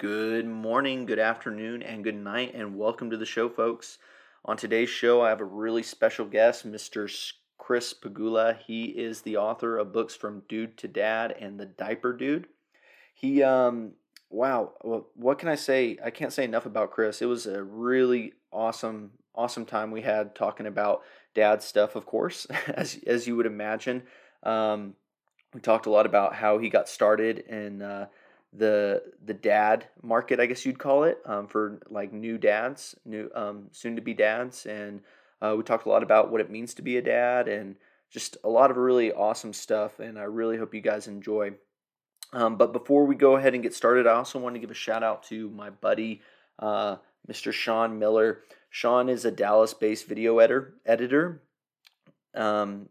Good morning, good afternoon, and good night, and welcome to the show, folks. On today's show, I have a really special guest, Mr. Chris Pegula. He is the author of books from Dude to Dad and The Diaper Dude. He, um, wow, what can I say? I can't say enough about Chris. It was a really awesome, awesome time we had talking about dad stuff, of course, as as you would imagine. Um, we talked a lot about how he got started and. Uh, the the dad market, I guess you'd call it, um, for like new dads, new um, soon to be dads, and uh, we talked a lot about what it means to be a dad and just a lot of really awesome stuff. And I really hope you guys enjoy. Um, but before we go ahead and get started, I also want to give a shout out to my buddy, uh, Mr. Sean Miller. Sean is a Dallas-based video editor. Editor. Um,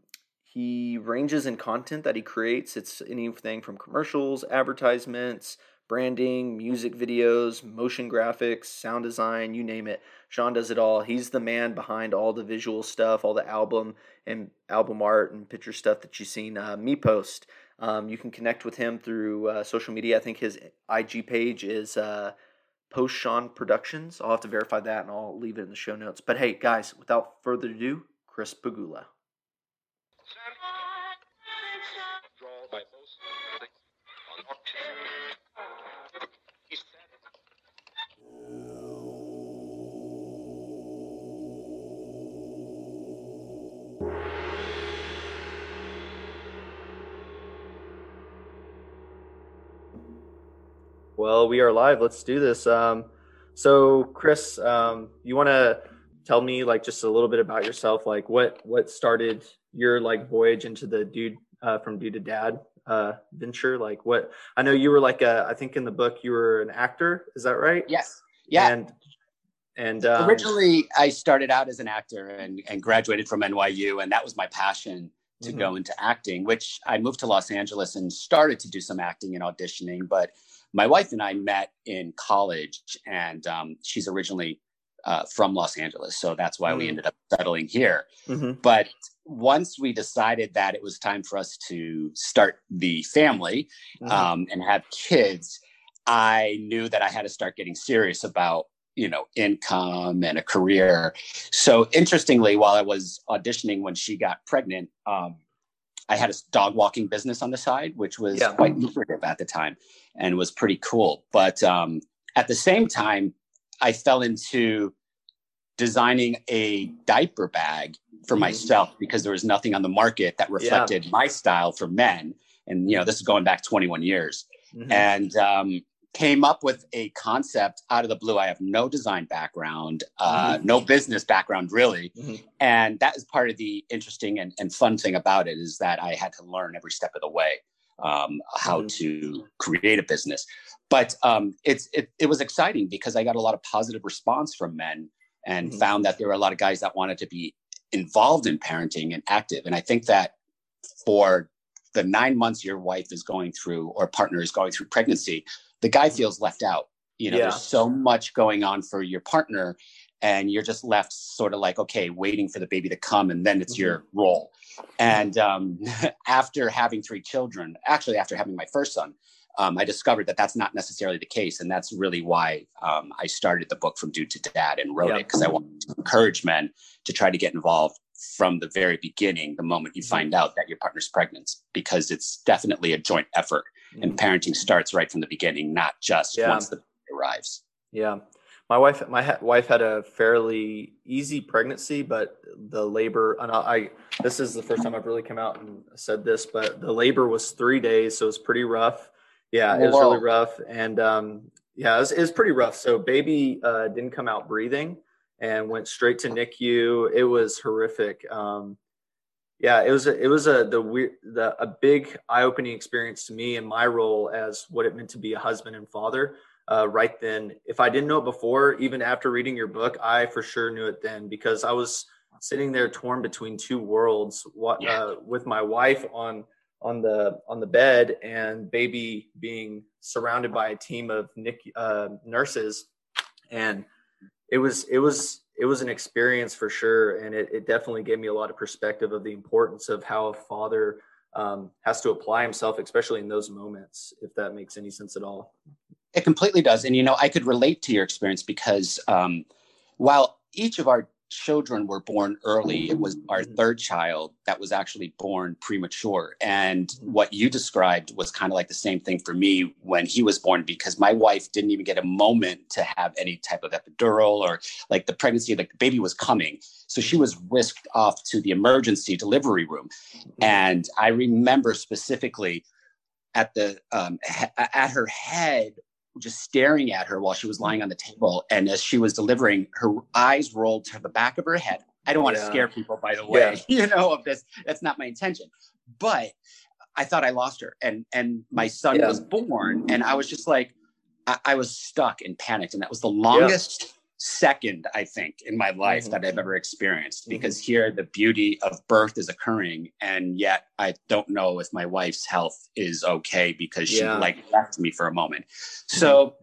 he ranges in content that he creates. It's anything from commercials, advertisements, branding, music videos, motion graphics, sound design, you name it. Sean does it all. He's the man behind all the visual stuff, all the album and album art and picture stuff that you've seen uh, me post. Um, you can connect with him through uh, social media. I think his IG page is uh, Post Sean Productions. I'll have to verify that and I'll leave it in the show notes. But hey, guys, without further ado, Chris Pegula. Well, we are live. Let's do this. Um, so, Chris, um, you want to tell me like just a little bit about yourself? Like, what what started your like voyage into the dude uh, from dude to dad uh, venture? Like, what I know you were like a, I think in the book you were an actor. Is that right? Yes. Yeah. And and um, originally, I started out as an actor and and graduated from NYU, and that was my passion to mm-hmm. go into acting. Which I moved to Los Angeles and started to do some acting and auditioning, but my wife and I met in college, and um, she's originally uh, from Los Angeles, so that's why mm-hmm. we mm. ended up settling here. Mm-hmm. But once we decided that it was time for us to start the family mm-hmm. um, and have kids, I knew that I had to start getting serious about you know income and a career. So interestingly, while I was auditioning when she got pregnant. Um, I had a dog walking business on the side, which was yeah. quite lucrative at the time and was pretty cool. But um, at the same time, I fell into designing a diaper bag for mm-hmm. myself because there was nothing on the market that reflected yeah. my style for men. And, you know, this is going back 21 years. Mm-hmm. And um, came up with a concept out of the blue. I have no design background, uh, mm-hmm. no business background, really. Mm-hmm. And that is part of the interesting and, and, fun thing about it is that I had to learn every step of the way um, how mm-hmm. to create a business. But um, it's it, it was exciting because I got a lot of positive response from men and mm-hmm. found that there were a lot of guys that wanted to be involved in parenting and active. And I think that for the nine months your wife is going through or partner is going through pregnancy, the guy mm-hmm. feels left out. You know, yeah. there's so much going on for your partner, and you're just left sort of like, okay, waiting for the baby to come, and then it's mm-hmm. your role. And um, after having three children, actually, after having my first son, um, I discovered that that's not necessarily the case. And that's really why um, I started the book from dude to dad and wrote yeah. it because I wanted to encourage men to try to get involved from the very beginning, the moment you mm-hmm. find out that your partner's pregnant, because it's definitely a joint effort. Mm-hmm. And parenting starts right from the beginning, not just yeah. once the baby arrives. Yeah my wife my ha- wife had a fairly easy pregnancy but the labor and I, I, this is the first time i've really come out and said this but the labor was three days so it was pretty rough yeah it was really rough and um, yeah it was, it was, pretty rough so baby uh, didn't come out breathing and went straight to nicu it was horrific um, yeah it was a, it was a the weird the a big eye-opening experience to me in my role as what it meant to be a husband and father uh, right then. If I didn't know it before, even after reading your book, I for sure knew it then because I was sitting there torn between two worlds. What yeah. uh, with my wife on on the on the bed and baby being surrounded by a team of Nick uh, nurses, and it was it was it was an experience for sure, and it, it definitely gave me a lot of perspective of the importance of how a father um, has to apply himself, especially in those moments. If that makes any sense at all. It completely does. And, you know, I could relate to your experience because um, while each of our children were born early, it was our mm-hmm. third child that was actually born premature. And what you described was kind of like the same thing for me when he was born, because my wife didn't even get a moment to have any type of epidural or like the pregnancy, like the baby was coming. So she was whisked off to the emergency delivery room. Mm-hmm. And I remember specifically at the um, at her head just staring at her while she was lying on the table. And as she was delivering, her eyes rolled to the back of her head. I don't want yeah. to scare people, by the way, yeah. you know, of this. That's not my intention. But I thought I lost her. And and my son yeah. was born. And I was just like, I, I, was stuck and panicked. And that was the longest second, I think, in my life mm-hmm. that I've ever experienced mm-hmm. because here the beauty of birth is occurring. And yet I don't know if my wife's health is okay because yeah. she like left me for a moment. Mm-hmm. So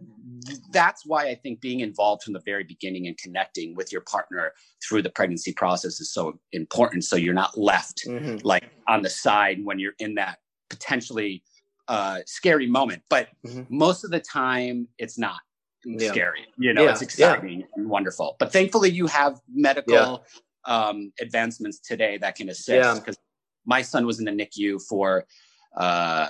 that's why I think being involved from the very beginning and connecting with your partner through the pregnancy process is so important. So you're not left mm-hmm. like on the side when you're in that potentially uh, scary moment. But mm-hmm. most of the time, it's not yeah. scary. You know, yeah. it's exciting yeah. and wonderful. But thankfully, you have medical um, advancements today that can assist. Because my son was in the NICU for, uh,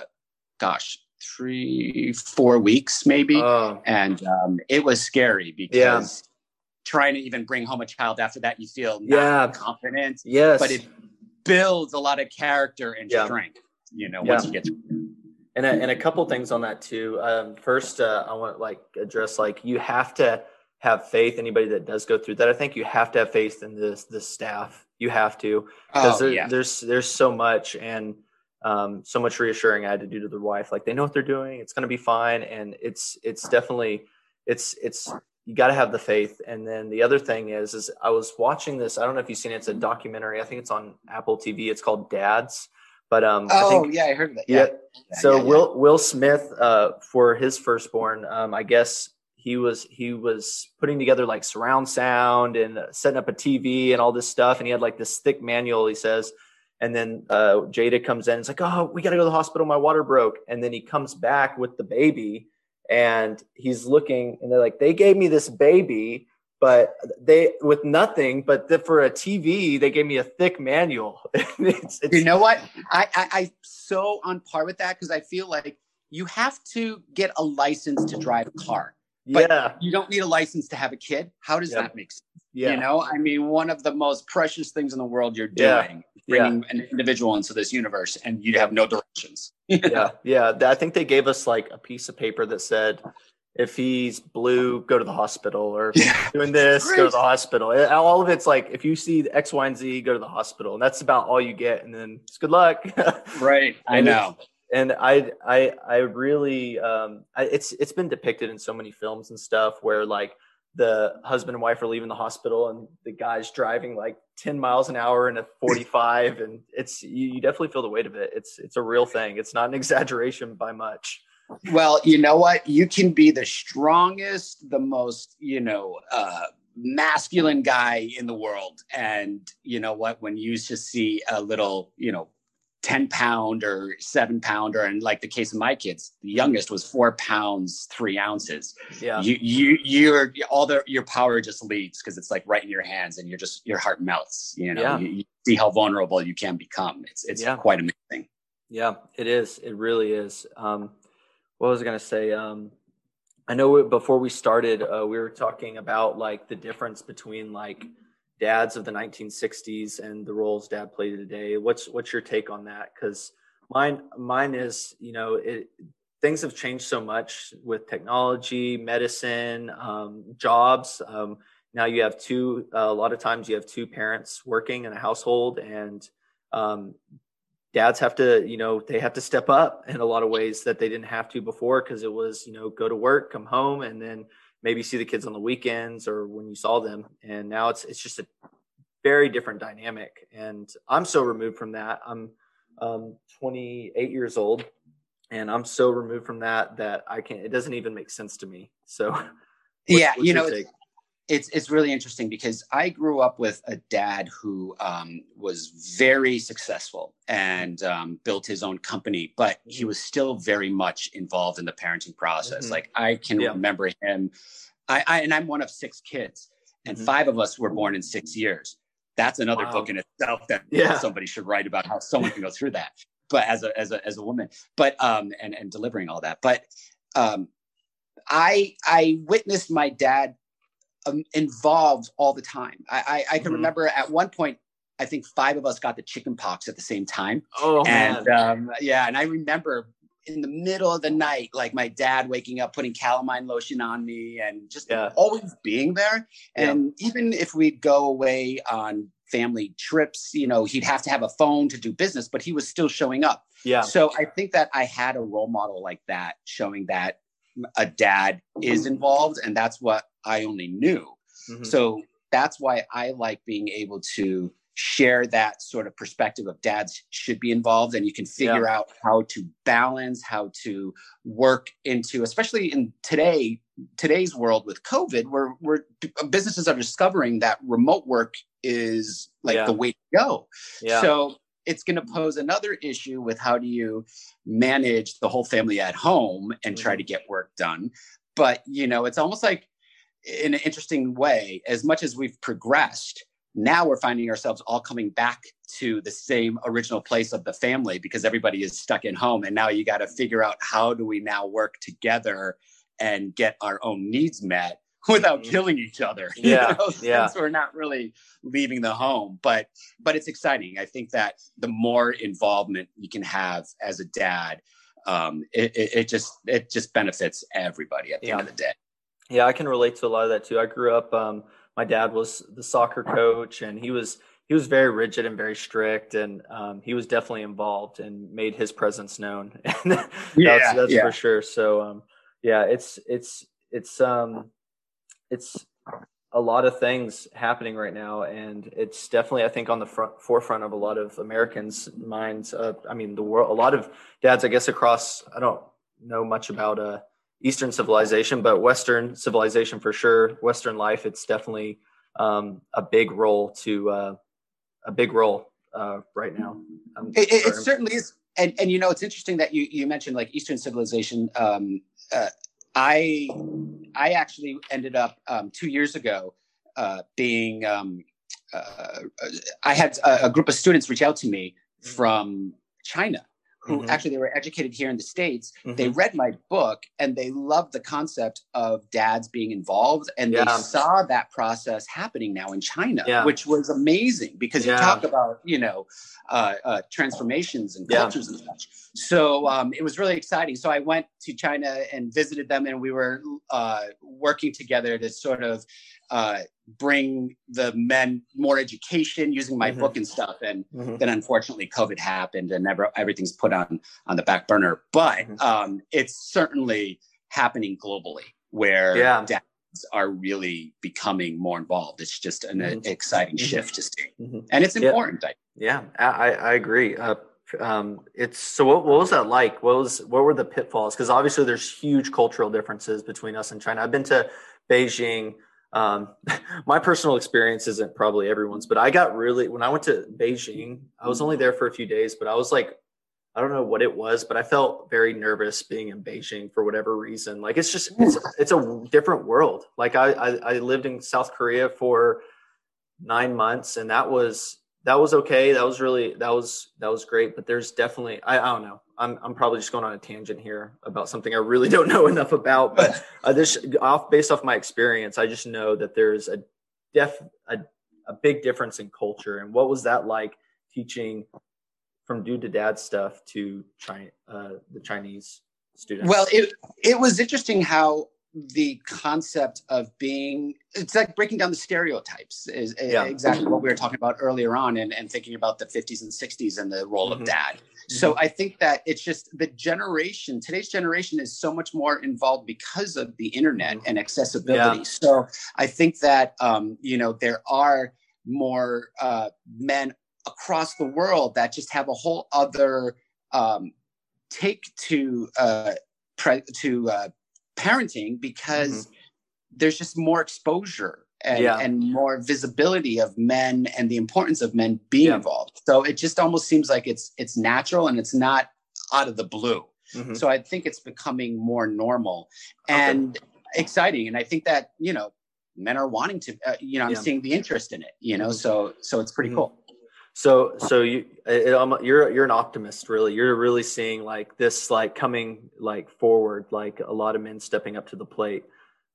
gosh, three, four weeks maybe, oh. and um, it was scary because trying to even bring home a child after that, you feel not confident. Yes, but it builds a lot of character and strength. You know, once you get. To- and a, and a couple things on that too. Um, first, uh, I want to like address like you have to have faith. Anybody that does go through that, I think you have to have faith in this the staff. You have to because oh, there, yeah. there's there's so much and um, so much reassuring I had to do to the wife. Like they know what they're doing. It's going to be fine, and it's it's definitely it's it's you got to have the faith. And then the other thing is is I was watching this. I don't know if you've seen it. It's a documentary. I think it's on Apple TV. It's called Dads but um, oh I think, yeah, I heard that. Yeah. yeah. So yeah, Will yeah. Will Smith, uh, for his firstborn, um, I guess he was he was putting together like surround sound and setting up a TV and all this stuff, and he had like this thick manual. He says, and then uh, Jada comes in. It's like, oh, we got to go to the hospital. My water broke, and then he comes back with the baby, and he's looking, and they're like, they gave me this baby but they with nothing but the, for a tv they gave me a thick manual it's, it's, you know what I, I i so on par with that because i feel like you have to get a license to drive a car but yeah. you don't need a license to have a kid how does that make sense yeah. you know i mean one of the most precious things in the world you're doing yeah. bringing yeah. an individual into this universe and you have no directions yeah yeah i think they gave us like a piece of paper that said if he's blue, go to the hospital, or yeah. doing this, go to the hospital. All of it's like if you see X, Y, and Z, go to the hospital, and that's about all you get. And then it's good luck. right, I know. And I, I, I really, um, I, it's it's been depicted in so many films and stuff where like the husband and wife are leaving the hospital and the guy's driving like 10 miles an hour in a 45 and it's you, you definitely feel the weight of it it's it's a real thing it's not an exaggeration by much well, you know what? You can be the strongest, the most, you know, uh, masculine guy in the world. And you know what? When you just see a little, you know, 10 pound or seven pounder, and like the case of my kids, the youngest was four pounds, three ounces. Yeah. You, you, you're all the, your power just leaves because it's like right in your hands and you're just, your heart melts, you know, yeah. you, you see how vulnerable you can become. It's, it's yeah. quite amazing. Yeah, it is. It really is. Um, what was I going to say? Um, I know before we started, uh, we were talking about like the difference between like dads of the 1960s and the roles dad played today. What's what's your take on that? Because mine mine is you know it things have changed so much with technology, medicine, um, jobs. Um, now you have two. Uh, a lot of times you have two parents working in a household, and um, dads have to, you know, they have to step up in a lot of ways that they didn't have to before because it was, you know, go to work, come home, and then maybe see the kids on the weekends or when you saw them. And now it's it's just a very different dynamic. And I'm so removed from that. I'm um, 28 years old, and I'm so removed from that that I can't. It doesn't even make sense to me. So, yeah, you know, it's it's it's really interesting because I grew up with a dad who um, was very successful and um, built his own company, but he was still very much involved in the parenting process. Mm-hmm. Like I can yeah. remember him. I, I, and I'm one of six kids, and mm-hmm. five of us were born in six years. That's another wow. book in itself that yeah. somebody should write about how someone can go through that. But as a as a as a woman, but um and and delivering all that, but um I I witnessed my dad um, involved all the time. I, I, I can mm-hmm. remember at one point, I think five of us got the chicken pox at the same time. Oh, and um, yeah, and I remember in the middle of the night, like my dad waking up, putting calamine lotion on me, and just yeah. always being there. And yeah. even if we'd go away on family trips, you know, he'd have to have a phone to do business, but he was still showing up. Yeah. So I think that I had a role model like that, showing that a dad is involved, and that's what I only knew. Mm-hmm. So that's why I like being able to share that sort of perspective of dads should be involved and you can figure yeah. out how to balance how to work into especially in today today's world with covid where where businesses are discovering that remote work is like yeah. the way to go yeah. so it's going to pose another issue with how do you manage the whole family at home and mm-hmm. try to get work done but you know it's almost like in an interesting way, as much as we've progressed, now we're finding ourselves all coming back to the same original place of the family because everybody is stuck in home. And now you got to figure out how do we now work together and get our own needs met without mm-hmm. killing each other. Yeah. You know, yeah. we're not really leaving the home. But but it's exciting. I think that the more involvement you can have as a dad, um, it, it, it just it just benefits everybody at the yeah. end of the day. Yeah, I can relate to a lot of that too. I grew up. Um, my dad was the soccer coach, and he was he was very rigid and very strict, and um, he was definitely involved and made his presence known. that's, yeah, that's yeah. for sure. So, um, yeah, it's it's it's um, it's a lot of things happening right now, and it's definitely I think on the front forefront of a lot of Americans' minds. Uh, I mean, the world. A lot of dads, I guess, across. I don't know much about uh Eastern civilization, but Western civilization for sure. Western life, it's definitely um, a big role to uh, a big role uh, right now. It, it, it, certainly is, and and you know it's interesting that you you mentioned like Eastern civilization. Um, uh, I I actually ended up um, two years ago uh, being um, uh, I had a, a, group of students reach out to me from China who mm-hmm. actually they were educated here in the states mm-hmm. they read my book and they loved the concept of dads being involved and yeah. they saw that process happening now in china yeah. which was amazing because yeah. you talk about you know uh, uh, transformations and cultures and such so um, it was really exciting so i went to china and visited them and we were uh, working together to sort of uh, bring the men more education using my mm-hmm. book and stuff. And mm-hmm. then unfortunately COVID happened and never, everything's put on, on the back burner, but mm-hmm. um, it's certainly happening globally where yeah. dads are really becoming more involved. It's just an mm-hmm. exciting mm-hmm. shift to see. Mm-hmm. And it's important. Yeah, yeah I, I agree. Uh, um, it's so what, what was that like? What was, what were the pitfalls? Cause obviously there's huge cultural differences between us and China. I've been to Beijing, um, my personal experience isn't probably everyone's, but I got really when I went to Beijing, I was only there for a few days, but I was like, I don't know what it was, but I felt very nervous being in Beijing for whatever reason. Like it's just it's it's a different world. Like I I, I lived in South Korea for nine months, and that was that was okay. That was really that was that was great. But there's definitely I, I don't know. I'm I'm probably just going on a tangent here about something I really don't know enough about. But uh, this off based off my experience, I just know that there's a def a, a big difference in culture. And what was that like teaching from dude to dad stuff to China, uh, the Chinese students? Well, it it was interesting how the concept of being it's like breaking down the stereotypes is, yeah. exactly what we were talking about earlier on and, and thinking about the 50s and 60s and the role mm-hmm. of dad mm-hmm. so i think that it's just the generation today's generation is so much more involved because of the internet mm-hmm. and accessibility yeah. so i think that um, you know there are more uh, men across the world that just have a whole other um, take to uh, pre- to uh, parenting because mm-hmm. there's just more exposure and, yeah. and more visibility of men and the importance of men being yeah. involved. So it just almost seems like it's it's natural and it's not out of the blue. Mm-hmm. So I think it's becoming more normal and okay. exciting. And I think that you know men are wanting to. Uh, you know, I'm yeah. seeing the interest in it. You know, mm-hmm. so so it's pretty mm-hmm. cool. So so you it, you're you're an optimist really. You're really seeing like this like coming like forward like a lot of men stepping up to the plate.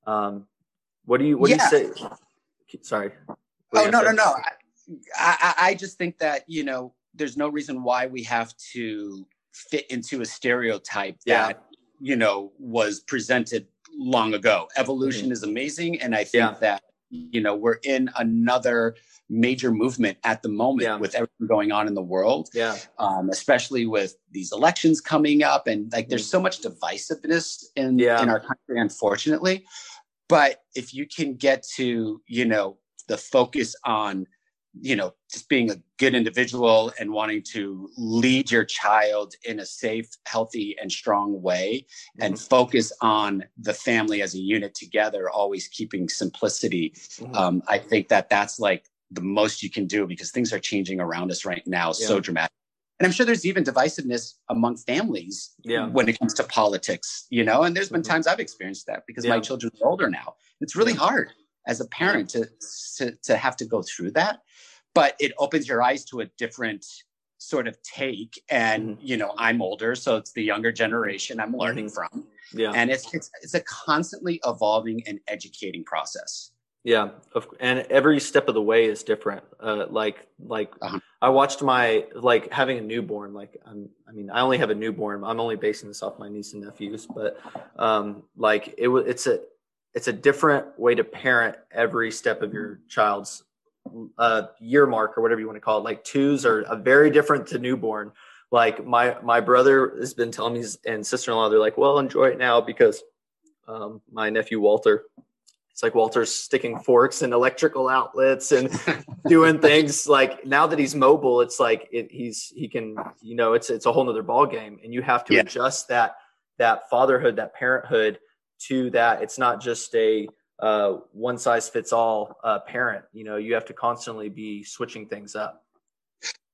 Um, what do you what yeah. do you say? Sorry. Oh no no no. I, I I just think that you know there's no reason why we have to fit into a stereotype yeah. that you know was presented long ago. Evolution mm-hmm. is amazing, and I think yeah. that you know we're in another major movement at the moment yeah. with everything going on in the world. Yeah. Um, especially with these elections coming up and like there's so much divisiveness in yeah. in our country, unfortunately. But if you can get to, you know, the focus on, you know, just being a good individual and wanting to lead your child in a safe, healthy, and strong way mm-hmm. and focus on the family as a unit together, always keeping simplicity. Mm-hmm. Um, I think that that's like the most you can do because things are changing around us right now yeah. so dramatic. And I'm sure there's even divisiveness among families yeah. when it comes to politics, you know. And there's been mm-hmm. times I've experienced that because yeah. my children are older now. It's really hard as a parent to, to to have to go through that, but it opens your eyes to a different sort of take. And mm-hmm. you know, I'm older, so it's the younger generation I'm learning mm-hmm. from. Yeah, and it's it's it's a constantly evolving and educating process. Yeah, and every step of the way is different. Uh, like like uh-huh. I watched my like having a newborn. Like I'm, I mean, I only have a newborn. I'm only basing this off my niece and nephews, but um, like it was, it's a it's a different way to parent every step of your child's uh, year mark or whatever you want to call it. Like twos are a very different to newborn. Like my my brother has been telling me and sister in law, they're like, well, enjoy it now because um, my nephew Walter it's like Walter's sticking forks in electrical outlets and doing things like now that he's mobile, it's like it, he's he can you know it's it's a whole nother ball game, and you have to yeah. adjust that that fatherhood, that parenthood to that. It's not just a uh, one size fits all uh, parent. You know, you have to constantly be switching things up.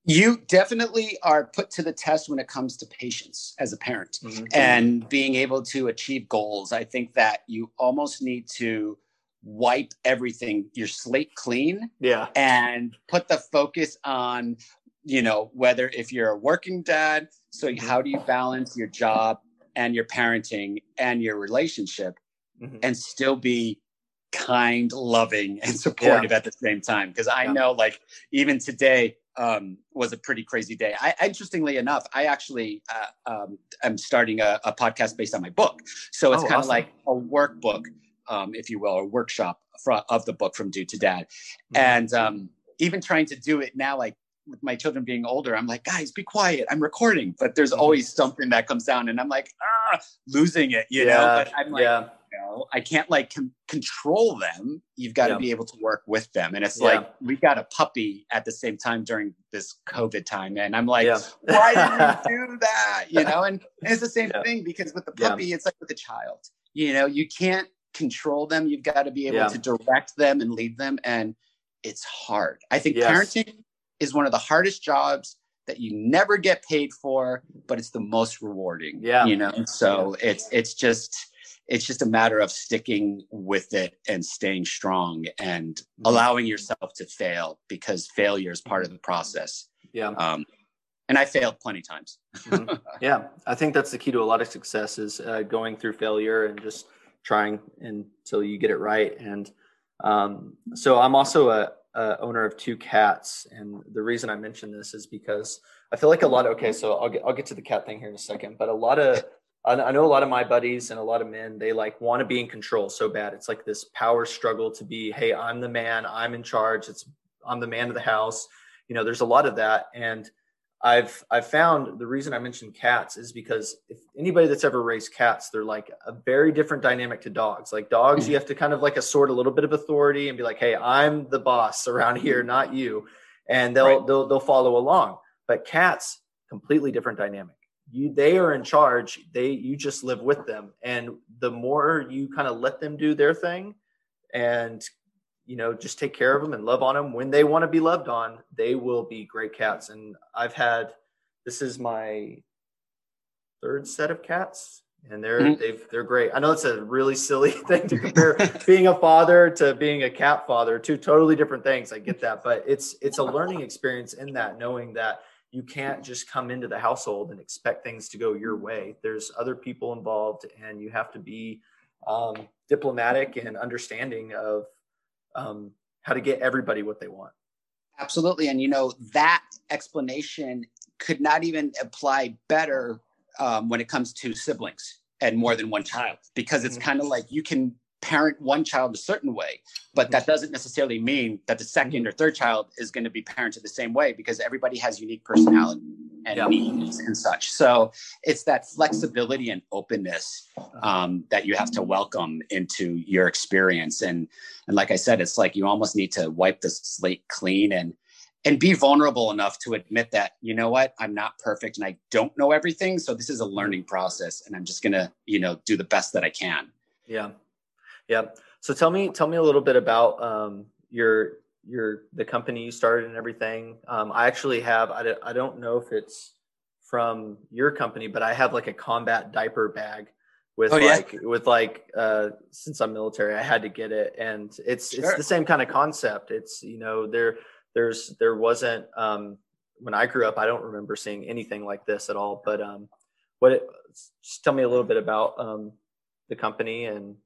You definitely are put to the test when it comes to patience as a parent mm-hmm. and being able to achieve goals. I think that you almost need to wipe everything, your slate clean. Yeah. And put the focus on, you know, whether if you're a working dad, so mm-hmm. how do you balance your job and your parenting and your relationship mm-hmm. and still be kind, loving, and supportive yeah. at the same time? Because I yeah. know, like, even today, um, was a pretty crazy day. I, interestingly enough, I actually uh, um, am starting a, a, podcast based on my book, so it's oh, kind of awesome. like a workbook um, if you will, a workshop for, of the book from Dude to Dad. Mm-hmm. And um, even trying to do it now, like with my children being older, I'm like, guys, be quiet. I'm recording. But there's mm-hmm. always something that comes down, and I'm like, ah, losing it, you yeah, know. But I'm like, yeah. you know, I can't like com- control them. You've got to yeah. be able to work with them. And it's like we got a puppy at the same time during this COVID time, and I'm like, why did you do that? You know, and, and it's the same thing because with the puppy, it's like with a child. You know, you can't control them. You've got to be able to direct them and lead them. And it's hard. I think yes. parenting is one of the hardest jobs that you never get paid for, but it's the most rewarding. Yeah. You know, so yeah. it's it's just it's just a matter of sticking with it and staying strong and mm-hmm. allowing yourself to fail because failure is part of the process. Yeah. Um, and I failed plenty times. mm-hmm. Yeah, I think that's the key to a lot of success is uh, going through failure and just trying until you get it right. And um, so I'm also a, a, owner of two cats, and the reason I mention this is because I feel like a lot of okay. So I'll get I'll get to the cat thing here in a second, but a lot of I know a lot of my buddies and a lot of men they like want to be in control so bad. It's like this power struggle to be, hey, I'm the man, I'm in charge. It's I'm the man of the house. You know, there's a lot of that, and I've I've found the reason I mentioned cats is because if anybody that's ever raised cats, they're like a very different dynamic to dogs. Like dogs, mm-hmm. you have to kind of like assort a little bit of authority and be like, "Hey, I'm the boss around here, not you," and they'll right. they'll they'll follow along. But cats, completely different dynamic. You they are in charge. They you just live with them, and the more you kind of let them do their thing, and you know just take care of them and love on them when they want to be loved on they will be great cats. And i've had this is my third set of cats and they're mm-hmm. they've they're great. I know it's a really silly thing to compare being a father to being a cat father two totally different things. I get that. But it's it's a learning experience in that knowing that you can't just come into the household and expect things to go your way. There's other people involved and you have to be um, diplomatic and understanding of um, how to get everybody what they want. Absolutely. And, you know, that explanation could not even apply better um, when it comes to siblings and more than one child, because it's mm-hmm. kind of like you can parent one child a certain way, but that mm-hmm. doesn't necessarily mean that the second or third child is going to be parented the same way because everybody has unique personality and yeah. needs and such. So it's that flexibility and openness um, that you have to welcome into your experience. And and like I said, it's like you almost need to wipe the slate clean and and be vulnerable enough to admit that you know what i'm not perfect and i don't know everything so this is a learning process and i'm just gonna you know do the best that i can yeah yeah. So tell me, tell me a little bit about um, your your the company you started and everything. Um, I actually have. I, I don't know if it's from your company, but I have like a combat diaper bag with oh, like yeah? with like uh, since I'm military, I had to get it, and it's sure. it's the same kind of concept. It's you know there there's there wasn't um, when I grew up, I don't remember seeing anything like this at all. But um, what it, just tell me a little bit about um, the company and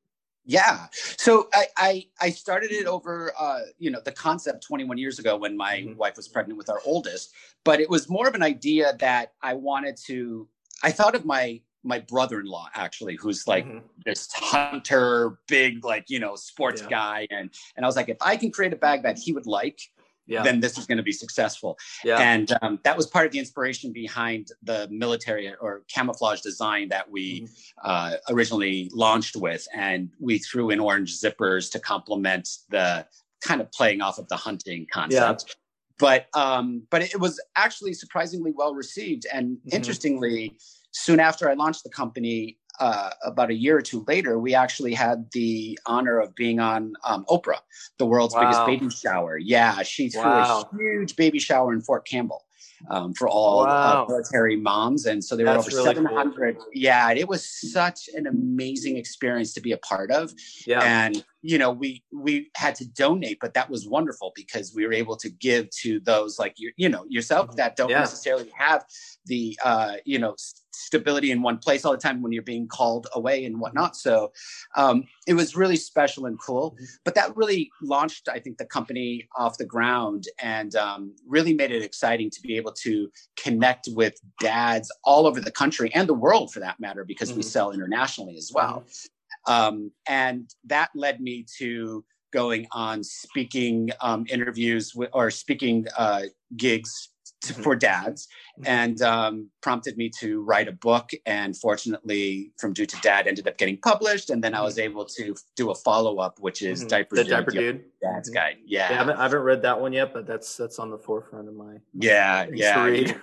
yeah. So I, I, I started it over, uh, you know, the concept 21 years ago when my mm-hmm. wife was pregnant with our oldest, but it was more of an idea that I wanted to, I thought of my, my brother-in-law actually, who's like mm-hmm. this hunter, big, like, you know, sports yeah. guy. And, and I was like, if I can create a bag that he would like, yeah. then this is going to be successful. Yeah. And um, that was part of the inspiration behind the military or camouflage design that we mm-hmm. uh, originally launched with. And we threw in orange zippers to complement the kind of playing off of the hunting concept. Yeah. But um, but it was actually surprisingly well received. And mm-hmm. interestingly, soon after I launched the company, uh, about a year or two later, we actually had the honor of being on um, Oprah, the world's wow. biggest baby shower. Yeah, she threw wow. a huge baby shower in Fort Campbell um, for all wow. uh, military moms, and so there That's were over really 700. Cool. Yeah, it was such an amazing experience to be a part of. Yeah, and you know we we had to donate, but that was wonderful because we were able to give to those like you you know yourself mm-hmm. that don't yeah. necessarily have the uh, you know stability in one place all the time when you're being called away and whatnot. So um, it was really special and cool. Mm-hmm. But that really launched, I think, the company off the ground and um, really made it exciting to be able to connect with dads all over the country and the world for that matter, because mm-hmm. we sell internationally as well. Mm-hmm. Um, and that led me to going on speaking um, interviews with, or speaking uh, gigs to, mm-hmm. for dads mm-hmm. and um, prompted me to write a book. And fortunately, From Dude to Dad ended up getting published. And then I was mm-hmm. able to do a follow up, which is mm-hmm. Diaper the Dude. Diaper Dude. Dad's mm-hmm. Guide. Yeah. yeah I, haven't, I, haven't, read that one yet, but that's that's on the forefront of my yeah yeah.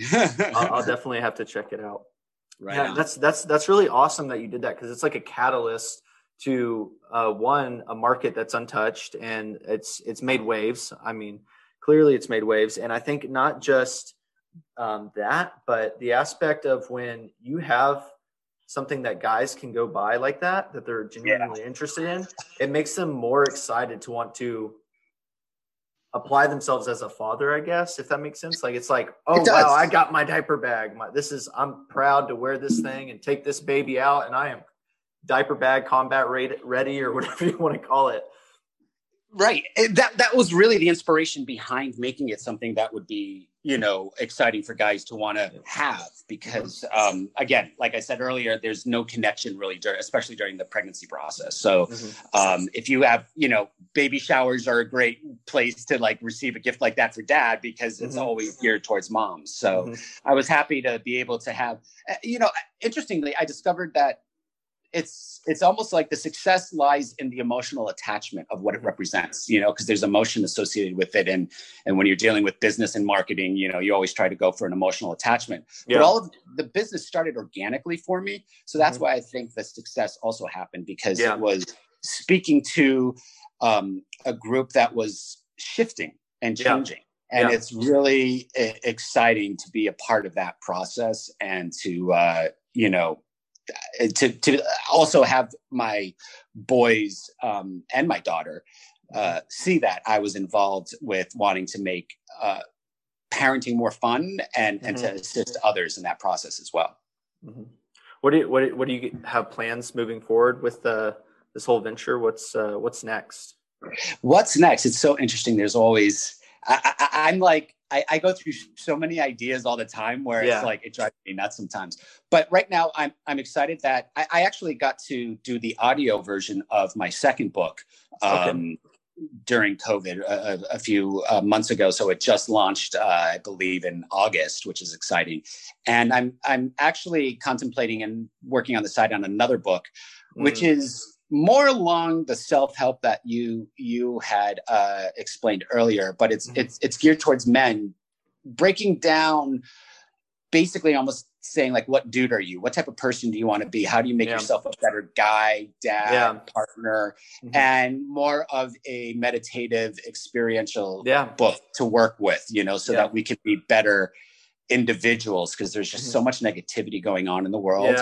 I'll, I'll, definitely have to check it out. Right. Yeah, that's that's that's really awesome that you did that because it's like a catalyst to uh, one a market that's untouched and it's it's made waves. I mean, clearly it's made waves. And I think not just um, that, but the aspect of when you have something that guys can go buy like that, that they're genuinely yeah. interested in, it makes them more excited to want to apply themselves as a father, I guess, if that makes sense. Like it's like, oh it wow, I got my diaper bag. My, this is I'm proud to wear this thing and take this baby out, and I am diaper bag combat ready or whatever you want to call it right that that was really the inspiration behind making it something that would be you know exciting for guys to want to have because um, again like i said earlier there's no connection really during, especially during the pregnancy process so mm-hmm. um, if you have you know baby showers are a great place to like receive a gift like that for dad because it's mm-hmm. always geared towards moms so mm-hmm. i was happy to be able to have eh, you know interestingly i discovered that it's it's almost like the success lies in the emotional attachment of what it represents you know because there's emotion associated with it and and when you're dealing with business and marketing you know you always try to go for an emotional attachment yeah. but all of the business started organically for me so that's mm-hmm. why i think the success also happened because yeah. it was speaking to um, a group that was shifting and changing. Yeah. And yeah. it's really uh, exciting to be a part of that process and to, uh, you know, to, to also have my boys um, and my daughter uh, see that I was involved with wanting to make uh, parenting more fun and, mm-hmm. and to mm-hmm. assist others in that process as well. Mm-hmm. What do you, what, what do you have plans moving forward with the, this whole venture? What's, uh, what's next? What's next? It's so interesting. There's always, I, am like, I, I, go through so many ideas all the time where yeah. it's like, it drives me nuts sometimes. But right now I'm, I'm excited that I, I actually got to do the audio version of my second book. Um, okay during COVID a, a few uh, months ago. So it just launched, uh, I believe, in August, which is exciting. And I'm I'm actually contemplating and working on the side on another book, mm. which is more along the self help that you you had uh, explained earlier, but it's mm. it's it's geared towards men, breaking down basically almost saying like what dude are you what type of person do you want to be how do you make yeah. yourself a better guy dad yeah. partner mm-hmm. and more of a meditative experiential yeah. book to work with you know so that we can be better individuals because there's just mm-hmm. so much negativity going on in the world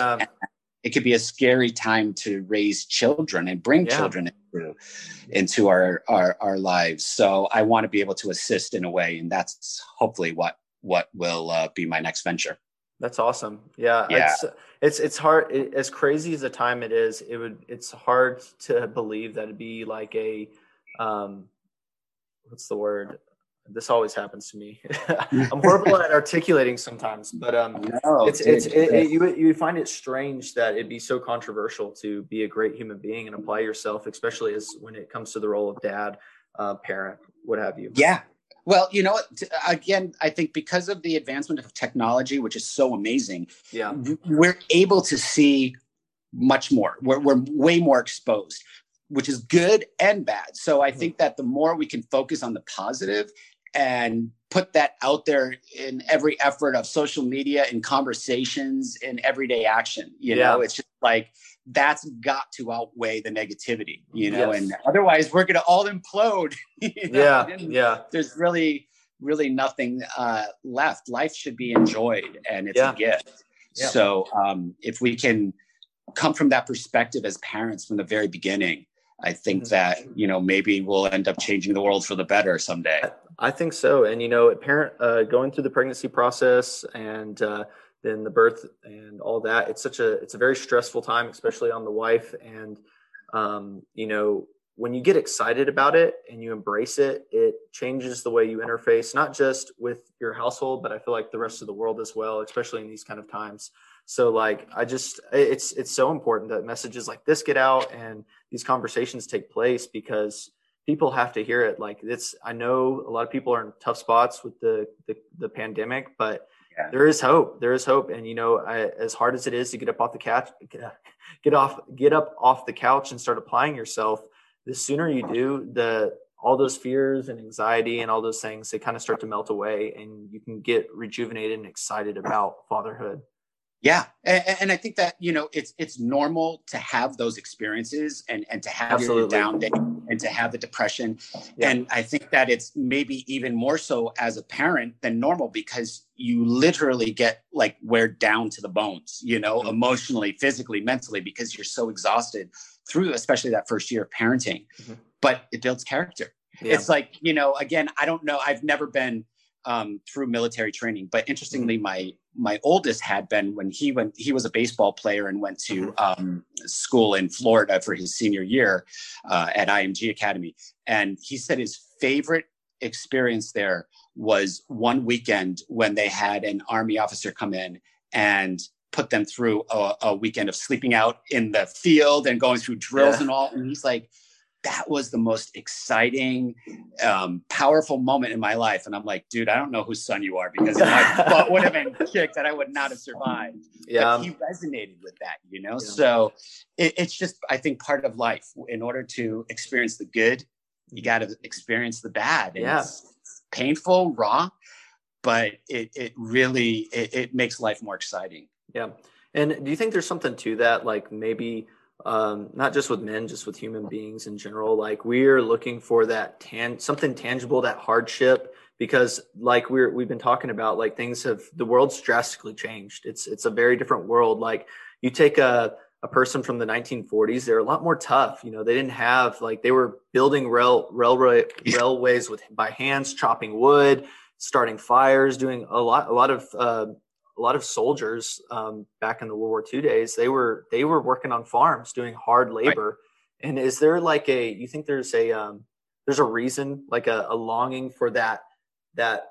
it could be a scary time to raise children and bring children into into our, our our lives so i want to be able to assist in a way and that's hopefully what what will uh, be my next venture that's awesome. Yeah. Yeah. It's, it's, it's hard. It, as crazy as the time it is, it would, it's hard to believe that it'd be like a, um, what's the word? This always happens to me. I'm horrible at articulating sometimes, but um, no, it's it's it, it, you you find it strange that it'd be so controversial to be a great human being and apply yourself, especially as when it comes to the role of dad, uh, parent, what have you. Yeah, well, you know what? Again, I think because of the advancement of technology, which is so amazing, yeah, we're able to see much more. We're, we're way more exposed, which is good and bad. So I mm-hmm. think that the more we can focus on the positive and put that out there in every effort of social media and conversations and everyday action, you yeah. know, it's just like that's got to outweigh the negativity, you know, yes. and otherwise we're going to all implode. You know? Yeah. And yeah. There's really, really nothing uh, left. Life should be enjoyed and it's yeah. a gift. Yeah. So um, if we can come from that perspective as parents from the very beginning, I think mm-hmm. that, you know, maybe we'll end up changing the world for the better someday. I think so. And, you know, parent uh, going through the pregnancy process and, uh, then the birth and all that it's such a it's a very stressful time especially on the wife and um, you know when you get excited about it and you embrace it it changes the way you interface not just with your household but i feel like the rest of the world as well especially in these kind of times so like i just it's it's so important that messages like this get out and these conversations take place because people have to hear it like it's i know a lot of people are in tough spots with the the, the pandemic but yeah. there is hope. There is hope, and you know, I, as hard as it is to get up off the couch, get off, get up off the couch and start applying yourself. The sooner you do, the all those fears and anxiety and all those things they kind of start to melt away, and you can get rejuvenated and excited about fatherhood. Yeah, and, and, I think that you know it's it's normal to have those experiences and and to have Absolutely. your down day and to have the depression, yeah. and I think that it's maybe even more so as a parent than normal because you literally get like wear down to the bones, you know, mm-hmm. emotionally, physically, mentally, because you're so exhausted through especially that first year of parenting. Mm-hmm. But it builds character. Yeah. It's like you know, again, I don't know, I've never been um, through military training. But interestingly, mm-hmm. my my oldest had been when he went. He was a baseball player and went to mm-hmm. um, school in Florida for his senior year uh, at IMG Academy. And he said his favorite experience there was one weekend when they had an army officer come in and put them through a, a weekend of sleeping out in the field and going through drills yeah. and all. And he's like, that was the most exciting, um, powerful moment in my life. And I'm like, dude, I don't know whose son you are because my butt would have been kicked and I would not have survived. Yeah. But he resonated with that, you know? Yeah. So it, it's just, I think, part of life. In order to experience the good, you got to experience the bad. And yeah. It's painful, raw, but it, it really, it, it makes life more exciting. Yeah. And do you think there's something to that? Like maybe um, not just with men, just with human beings in general. Like we're looking for that tan something tangible, that hardship, because like we're we've been talking about, like things have the world's drastically changed. It's it's a very different world. Like you take a a person from the 1940s, they're a lot more tough. You know, they didn't have like they were building rail railway railways with by hands, chopping wood, starting fires, doing a lot a lot of uh, a lot of soldiers um, back in the World War II days. They were they were working on farms, doing hard labor. Right. And is there like a you think there's a um, there's a reason like a, a longing for that that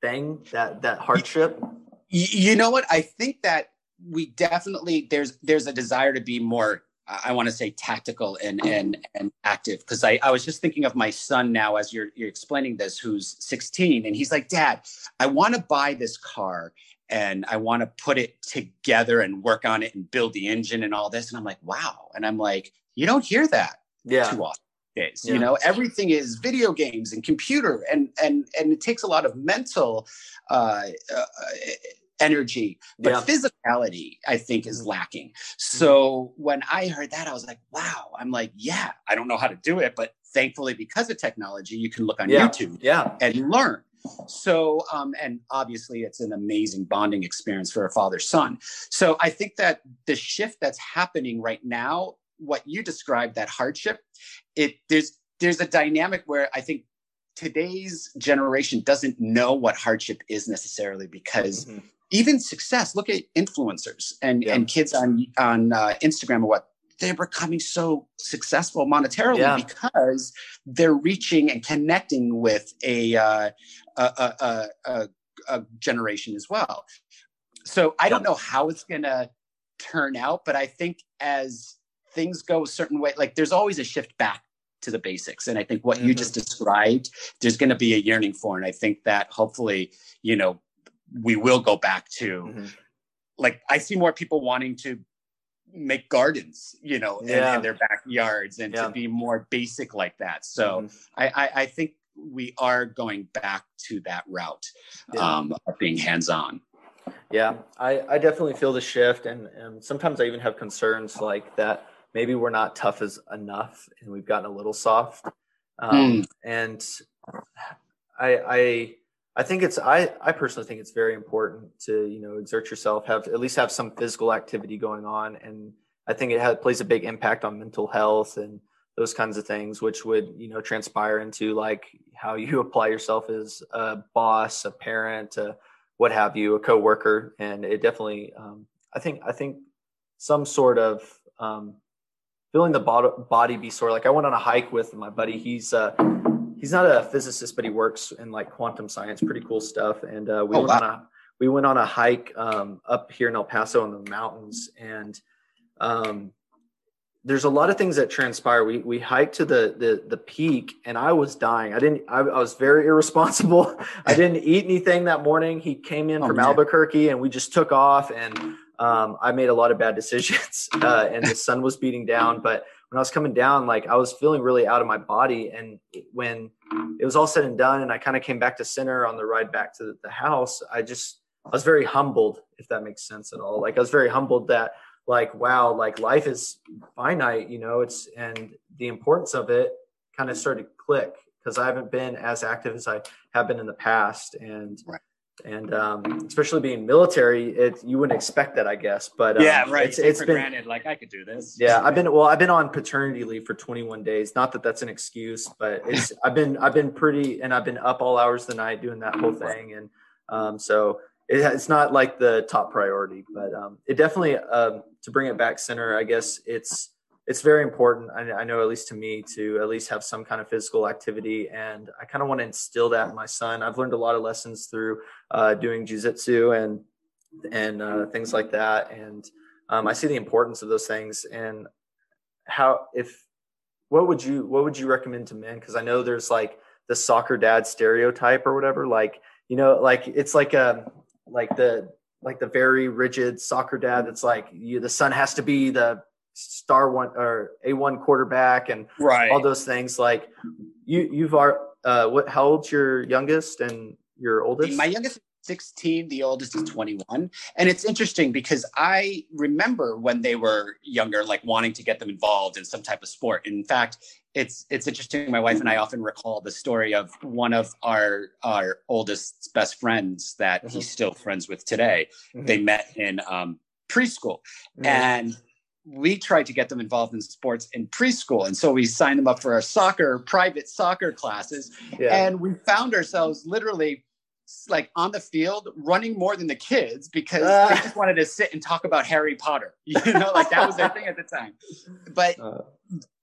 thing that that hardship? You know what? I think that we definitely there's there's a desire to be more I want to say tactical and and and active because I, I was just thinking of my son now as you're you're explaining this who's 16 and he's like dad I want to buy this car and I want to put it together and work on it and build the engine and all this and I'm like wow and I'm like you don't hear that yeah. too often days yeah. you know everything is video games and computer and and and it takes a lot of mental uh, uh energy but yeah. physicality i think is mm-hmm. lacking. So when i heard that i was like wow. I'm like yeah i don't know how to do it but thankfully because of technology you can look on yeah. youtube yeah. and learn. So um, and obviously it's an amazing bonding experience for a father son. So i think that the shift that's happening right now what you described that hardship it there's there's a dynamic where i think today's generation doesn't know what hardship is necessarily because mm-hmm even success look at influencers and, yeah. and kids on on uh, instagram or what they're becoming so successful monetarily yeah. because they're reaching and connecting with a, uh, a, a, a, a, generation as well so i don't know how it's going to turn out but i think as things go a certain way like there's always a shift back to the basics and i think what mm-hmm. you just described there's going to be a yearning for and i think that hopefully you know we will go back to mm-hmm. like I see more people wanting to make gardens, you know, yeah. in, in, their backyards and yeah. to be more basic like that. So mm-hmm. I, I, I, think we are going back to that route yeah. um, of being hands on. Yeah, I, I definitely feel the shift. And, and sometimes I even have concerns like that maybe we're not tough as enough and we've gotten a little soft. Um, mm. And I, I, I think it's I I personally think it's very important to you know exert yourself, have at least have some physical activity going on, and I think it has, plays a big impact on mental health and those kinds of things, which would you know transpire into like how you apply yourself as a boss, a parent, a, what have you, a coworker, and it definitely um, I think I think some sort of um, feeling the body be sore. Like I went on a hike with my buddy. He's uh, he's not a physicist, but he works in like quantum science. Pretty cool stuff. And uh, we oh, went wow. on a we went on a hike um, up here in El Paso in the mountains, and um, there's a lot of things that transpire. We we hiked to the the the peak, and I was dying. I didn't. I, I was very irresponsible. I didn't eat anything that morning. He came in oh, from man. Albuquerque, and we just took off. And um, I made a lot of bad decisions, uh, and the sun was beating down, but when I was coming down, like I was feeling really out of my body. And when it was all said and done, and I kind of came back to center on the ride back to the house, I just, I was very humbled, if that makes sense at all. Like I was very humbled that, like, wow, like life is finite, you know, it's, and the importance of it kind of started to click because I haven't been as active as I have been in the past. And, right and um, especially being military, it you wouldn't expect that, I guess. But um, yeah, right. It's, it's been granted, like I could do this. Yeah, I've been well. I've been on paternity leave for 21 days. Not that that's an excuse, but it's I've been I've been pretty, and I've been up all hours of the night doing that whole thing, and um, so it, it's not like the top priority, but um, it definitely um, to bring it back center. I guess it's it's very important. I, I, know, at least to me, to at least have some kind of physical activity, and I kind of want to instill that in my son. I've learned a lot of lessons through uh, doing jujitsu and and uh, things like that, and um, I see the importance of those things. And how, if what would you what would you recommend to men? Because I know there's like the soccer dad stereotype or whatever. Like you know, like it's like a um, like the like the very rigid soccer dad that's like you, the son has to be the star one or a one quarterback and right. all those things. Like you, you've are uh, what? How old's your youngest and your oldest? My youngest 16 the oldest is 21 and it's interesting because i remember when they were younger like wanting to get them involved in some type of sport in fact it's it's interesting my wife and i often recall the story of one of our our oldest best friends that mm-hmm. he's still friends with today mm-hmm. they met in um, preschool mm-hmm. and we tried to get them involved in sports in preschool. And so we signed them up for our soccer, private soccer classes. Yeah. And we found ourselves literally like on the field running more than the kids because uh. they just wanted to sit and talk about Harry Potter. You know, like that was their thing at the time. But uh.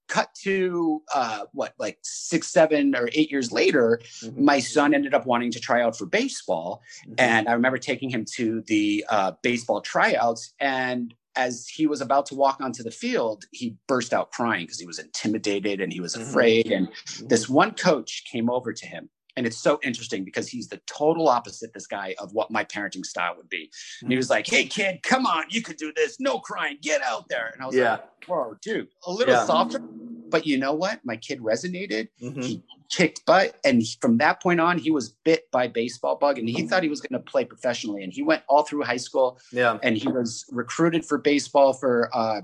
cut to uh, what, like six, seven, or eight years later, mm-hmm. my son ended up wanting to try out for baseball. Mm-hmm. And I remember taking him to the uh, baseball tryouts and as he was about to walk onto the field, he burst out crying because he was intimidated and he was mm-hmm. afraid. And mm-hmm. this one coach came over to him. And it's so interesting because he's the total opposite, this guy, of what my parenting style would be. And he was like, Hey, kid, come on, you could do this. No crying, get out there. And I was yeah. like, Whoa, dude, a little yeah. softer. But you know what? My kid resonated. Mm-hmm. He kicked butt. And from that point on, he was bit by baseball bug and he thought he was going to play professionally. And he went all through high school. Yeah. And he was recruited for baseball for uh,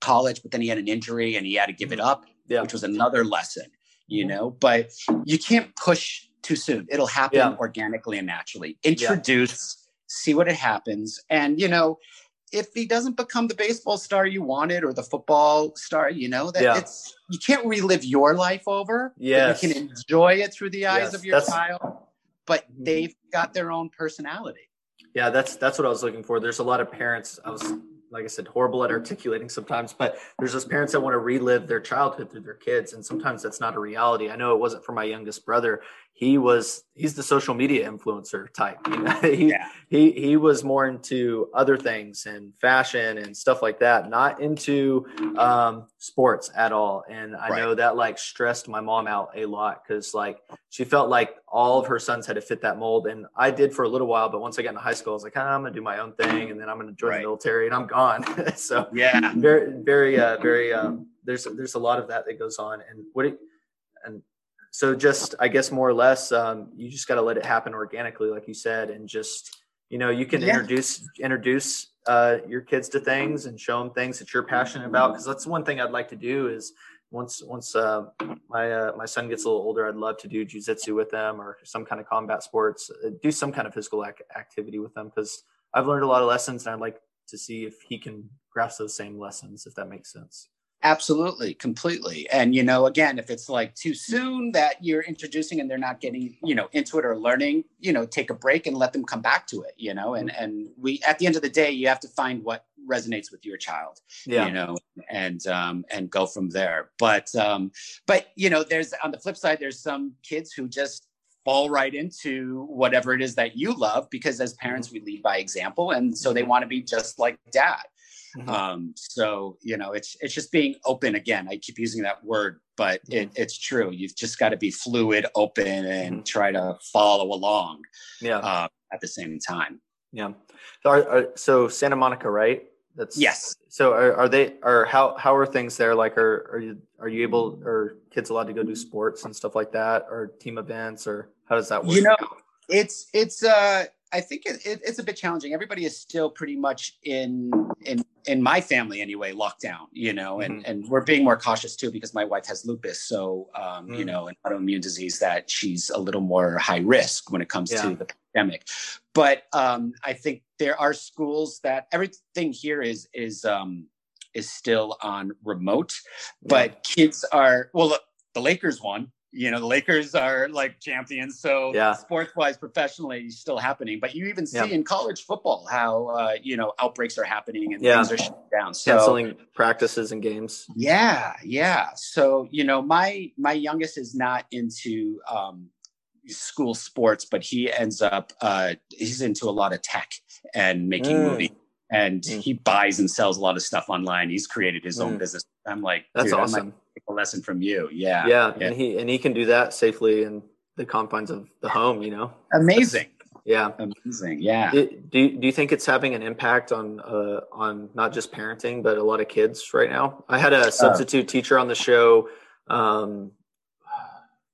college, but then he had an injury and he had to give it up, yeah. which was another lesson, you know. But you can't push too soon. It'll happen yeah. organically and naturally. Introduce, yeah. see what it happens. And, you know, if he doesn't become the baseball star you wanted or the football star, you know, that yeah. it's you can't relive your life over. Yeah. You can enjoy it through the eyes yes, of your child, but mm-hmm. they've got their own personality. Yeah, that's that's what I was looking for. There's a lot of parents. I was like I said, horrible at articulating sometimes, but there's those parents that want to relive their childhood through their kids. And sometimes that's not a reality. I know it wasn't for my youngest brother he was he's the social media influencer type you know? he, yeah. he he was more into other things and fashion and stuff like that not into um, sports at all and i right. know that like stressed my mom out a lot because like she felt like all of her sons had to fit that mold and i did for a little while but once i got into high school i was like ah, i'm gonna do my own thing and then i'm gonna join right. the military and i'm gone so yeah very very uh very um there's there's a lot of that that goes on and what it, and so just i guess more or less um, you just got to let it happen organically like you said and just you know you can yeah. introduce introduce uh, your kids to things and show them things that you're passionate about because that's one thing i'd like to do is once once uh, my uh, my son gets a little older i'd love to do jiu-jitsu with them or some kind of combat sports uh, do some kind of physical ac- activity with them because i've learned a lot of lessons and i'd like to see if he can grasp those same lessons if that makes sense Absolutely, completely. And you know, again, if it's like too soon that you're introducing and they're not getting, you know, into it or learning, you know, take a break and let them come back to it, you know. And mm-hmm. and we at the end of the day, you have to find what resonates with your child, yeah. you know, and um and go from there. But um but you know, there's on the flip side there's some kids who just fall right into whatever it is that you love because as parents mm-hmm. we lead by example and so they mm-hmm. want to be just like dad Mm-hmm. Um, so you know, it's it's just being open again. I keep using that word, but it, it's true. You've just got to be fluid, open, and mm-hmm. try to follow along. Yeah. Uh, at the same time. Yeah. So, are, are, so Santa Monica, right? That's yes. So are, are they or how how are things there? Like are are you are you able are kids allowed to go do sports and stuff like that or team events or how does that work? You know, it's it's uh I think it, it, it's a bit challenging. Everybody is still pretty much in in in my family anyway, locked down. You know, and mm-hmm. and we're being more cautious too because my wife has lupus, so um, mm-hmm. you mm. know, an autoimmune disease that she's a little more high risk when it comes yeah. to the pandemic. But um, I think there are schools that everything here is is um, is still on remote, but kids are well. Look, the Lakers won you know the lakers are like champions so yeah. sports wise professionally still happening but you even see yeah. in college football how uh, you know outbreaks are happening and yeah. things are shut down so canceling practices and games yeah yeah so you know my my youngest is not into um, school sports but he ends up uh, he's into a lot of tech and making mm. movies and mm. he buys and sells a lot of stuff online he's created his mm. own business i'm like that's awesome a lesson from you. Yeah. yeah. Yeah. And he and he can do that safely in the confines of the home, you know. Amazing. yeah. Amazing. Yeah. do you, do you think it's having an impact on uh on not just parenting but a lot of kids right now? I had a substitute teacher on the show um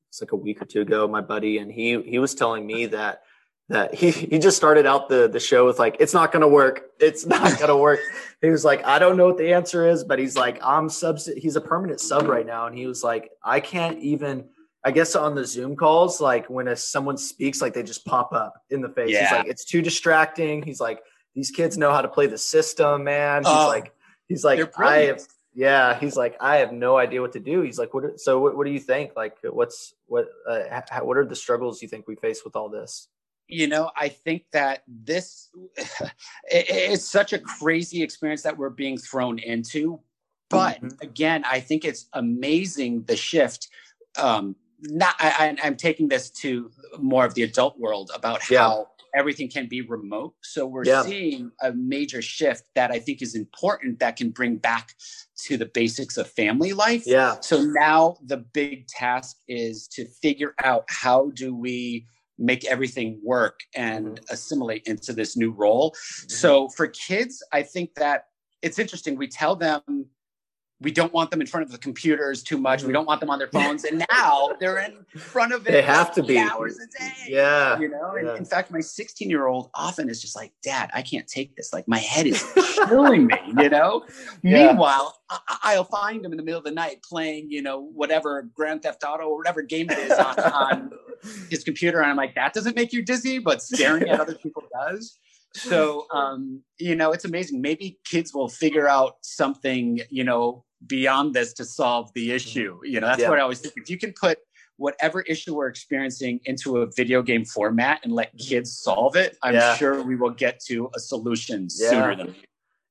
it's like a week or two ago, my buddy, and he he was telling me that that he he just started out the the show with like it's not gonna work. It's not gonna work. He was like i don't know what the answer is but he's like i'm sub he's a permanent sub right now and he was like i can't even i guess on the zoom calls like when a, someone speaks like they just pop up in the face. Yeah. he's like it's too distracting. He's like these kids know how to play the system man. He's Oh, like he's like i have yeah he's like i have no idea what to do. He's like what so what, what do you think? Like what's what uh, how, what are the struggles you think we face with all this you know i think that this it, it's such a crazy experience that we're being thrown into but Mhm. again i think it's amazing the shift um not I, i'm taking this to more of the adult world about Yeah. how everything can be remote so we're Yeah. seeing a major shift that i think is important that can bring back to the basics of family life yeah so now the big task is to figure out how do we make everything work and assimilate into this new role. So for kids, I think that it's interesting. We tell them we don't want them in front of the computers too much. We Mhm. don't want them on their phones. And now they're in front of it. They have to be. hours a day. Yeah. You know, Yeah. in fact, my 16 year old often is just like, Dad, I can't take this. Like, my head is killing me, you know? Yeah. Meanwhile, I- I'll find them in the middle of the night playing, you know, whatever Grand Theft Auto or whatever game it is on, on his computer. And I'm like, that doesn't make you dizzy, but staring at other people does. So, um, you know, it's amazing. Maybe kids will figure out something, you know, beyond this to solve the issue. You know, that's Yeah. what I always think. If you can put whatever issue we're experiencing into a video game format and let kids solve it, I'm Yeah. sure we will get to a solution Yeah. sooner than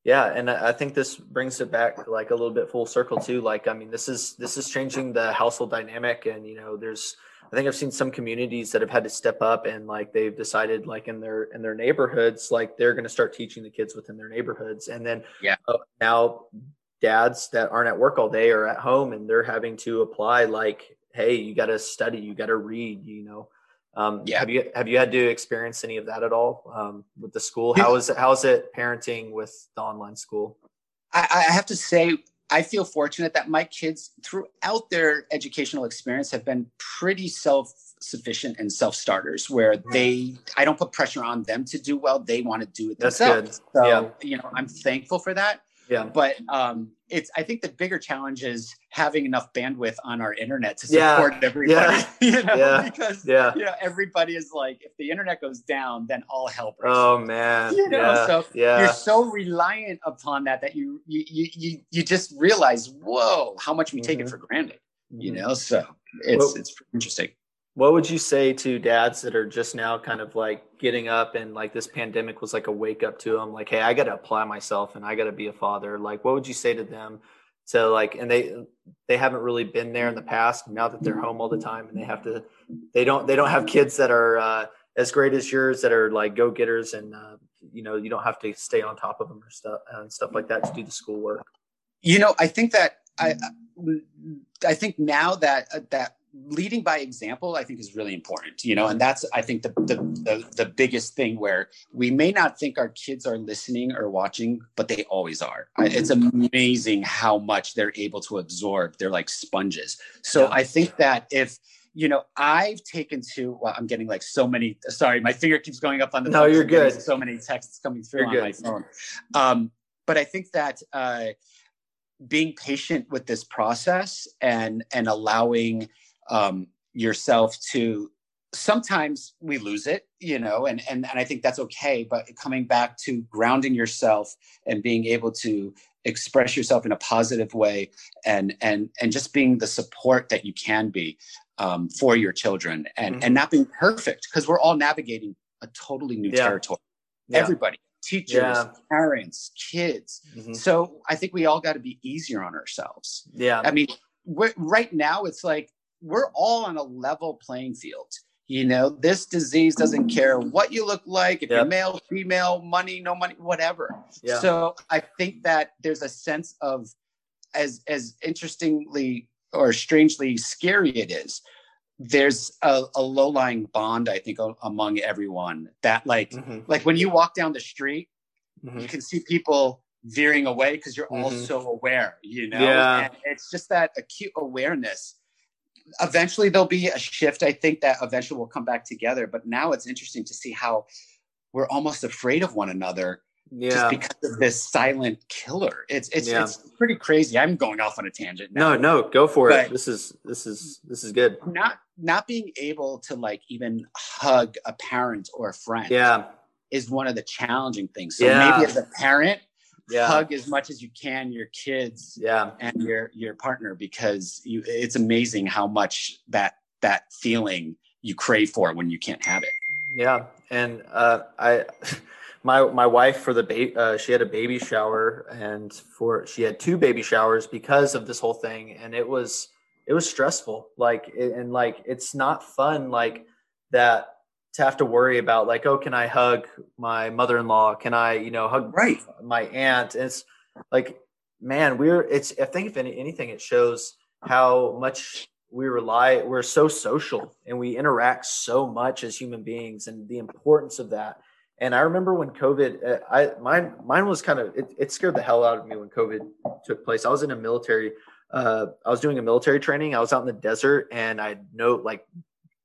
Yeah, and I think this brings it back like a little bit full circle too. Like, I mean, this is this is changing the household dynamic, and you know, there's I think I've seen some communities that have had to step up and like they've decided like in their in their neighborhoods, like they're going to start teaching the kids within their neighborhoods, and then Yeah. uh, now dads that aren't at work all day are at home and they're having to apply like, hey, you got to study, you got to read, you know. Um, Yeah. Have you have you had to experience any of that at all um, with the school? How is it? How is it parenting with the online school? I, I have to say, I feel fortunate that my kids, throughout their educational experience, have been pretty self sufficient and self starters, where they, I don't put pressure on them to do well. They want to do it That's themselves. good. So, Yeah. you know, I'm thankful for that. Yeah. But um, it's, I think the bigger challenge is having enough bandwidth on our internet to Yeah. support everybody. you know, Yeah. because, Yeah. you know, everybody is like, if the internet goes down, then all hell breaks Oh man. You know, yeah. so yeah. you're so reliant upon that that you you you you, you just realize whoa how much we take it Mhm. for granted you Mhm. know so it's Well- it's interesting What would you say to dads that are just now kind of like getting up and like this pandemic was like a wake up to them? Like, hey, I got to apply myself and I got to be a father. Like, what would you say to them? To like, and they they haven't really been there in the past. Now that they're home all the time and they have to, they don't they don't have kids that are uh, as great as yours that are like go getters and uh, you know you don't have to stay on top of them or stuff and stuff like that to do the schoolwork. you know i think that i i think now that uh, that leading by example i think is really important you know and that's i think the, the the the biggest thing where we may not think our kids are listening or watching but they always are it's amazing how much they're able to absorb they're like sponges so Yeah. i think that if you know i've taken to well i'm getting like so many sorry my finger keeps going up on the No, phone, you're good. so many texts coming through You're on good. my phone um but i think that uh being patient with this process and and allowing um, yourself to sometimes we lose it you know and, and and i think that's okay but coming back to grounding yourself and being able to express yourself in a positive way and and and just being the support that you can be um, for your children and Mhm. and not being perfect because we're all navigating a totally new Yeah. territory Yeah. everybody teachers Yeah. parents kids Mhm. so I think we all got to be easier on ourselves. Yeah. I mean, right now it's like we're all on a level playing field. You know, this disease doesn't care what you look like, if you're male, female, money, no money, whatever. Yeah. So I think that there's a sense of as as interestingly or strangely scary it is. There's a, a low lying bond, I think, among everyone that like Mhm. like when you walk down the street Mhm. you can see people veering away because you're all Mhm. so aware, you know? Yeah. And it's just that acute awareness eventually there'll be a shift. I think that eventually we'll come back together. But now it's interesting to see how we're almost afraid of one another yeah. just because of this silent killer. It's it's yeah. it's pretty crazy. I'm going off on a tangent. Now. No, no, go for but it. This is this is this is good. Not not being able to like even hug a parent or a friend. Yeah. Is one of the challenging things. So yeah. maybe as a parent, yeah. hug as much as you can your kids yeah. and your your partner because you it's amazing how much that that feeling you crave for when you can't have it yeah and uh, i my my wife for the baby uh, she had a baby shower and for she had two baby showers because of this whole thing and it was it was stressful like and like it's not fun like that to have to worry about like oh can i hug my mother-in-law? Can i you know hug right. my aunt? It's like man we're it's i think if anything it shows how much we rely we're so social and we interact so much as human beings and the importance of that. And i remember when covid uh, i mine mine was kind of it, it scared the hell out of me when covid took place. I was in a military uh, I was doing a military training. I was out in the desert and I know like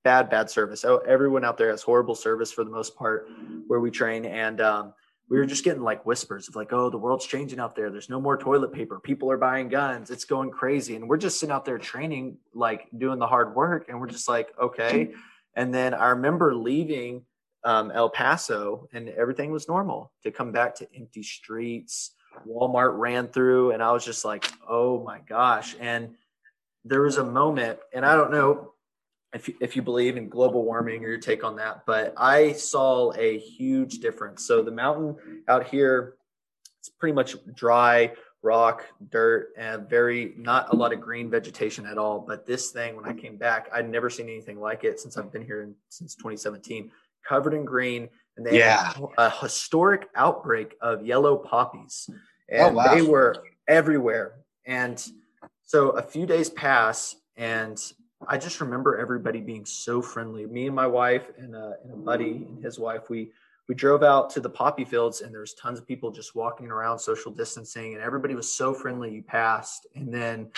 bad, bad service. Oh, everyone out there has horrible service for the most part where we train. And um, we were just getting like whispers of like, oh, the world's changing out there. There's no more toilet paper. People are buying guns. It's going crazy. And we're just sitting out there training, like doing the hard work. And we're just like, okay. And then I remember leaving um, El Paso and everything was normal to come back to empty streets. Walmart ran through and I was just like, oh my gosh. And there was a moment, and I don't know if you, if you believe in global warming or your take on that, but I saw a huge difference. So the mountain out here, it's pretty much dry rock, dirt, and very not a lot of green vegetation at all. But this thing, when I came back, I'd never seen anything like it since I've been here in, since 2017, covered in green. And they yeah. had a historic outbreak of yellow poppies, oh, and oh, wow. they were everywhere. And so a few days pass, and I just remember everybody being so friendly. Me and my wife and a, and a buddy and his wife, we we drove out to the poppy fields and there's tons of people just walking around social distancing and everybody was so friendly you passed and then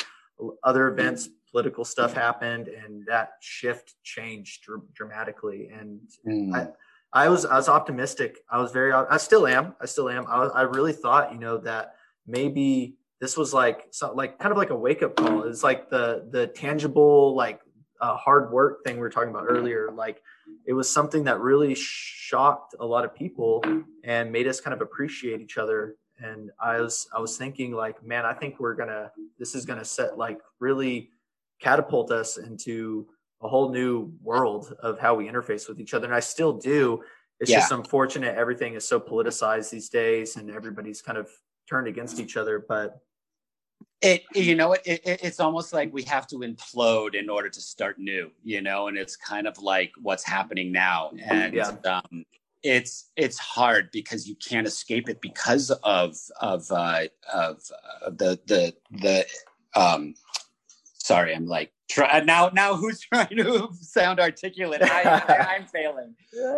other events political stuff happened and that shift changed dr- dramatically. And mm. I, I was i was optimistic. I was very i still am. I still am. I, I really thought you know that maybe this was like so, like kind of like a wake up call. It's like the the tangible like uh, hard work thing we were talking about earlier. Like it was something that really shocked a lot of people and made us kind of appreciate each other. And I was I was thinking like, man, I think we're gonna this is gonna set like really catapult us into a whole new world of how we interface with each other. And I still do. It's yeah. just unfortunate everything is so politicized these days and everybody's kind of turned against each other. But it you know it, it, it's almost like we have to implode in order to start new you know and it's kind of like what's happening now and yeah. um, it's it's hard because you can't escape it because of of uh, of, of the the the um sorry i'm like try now now who's trying to sound articulate? I, am failing.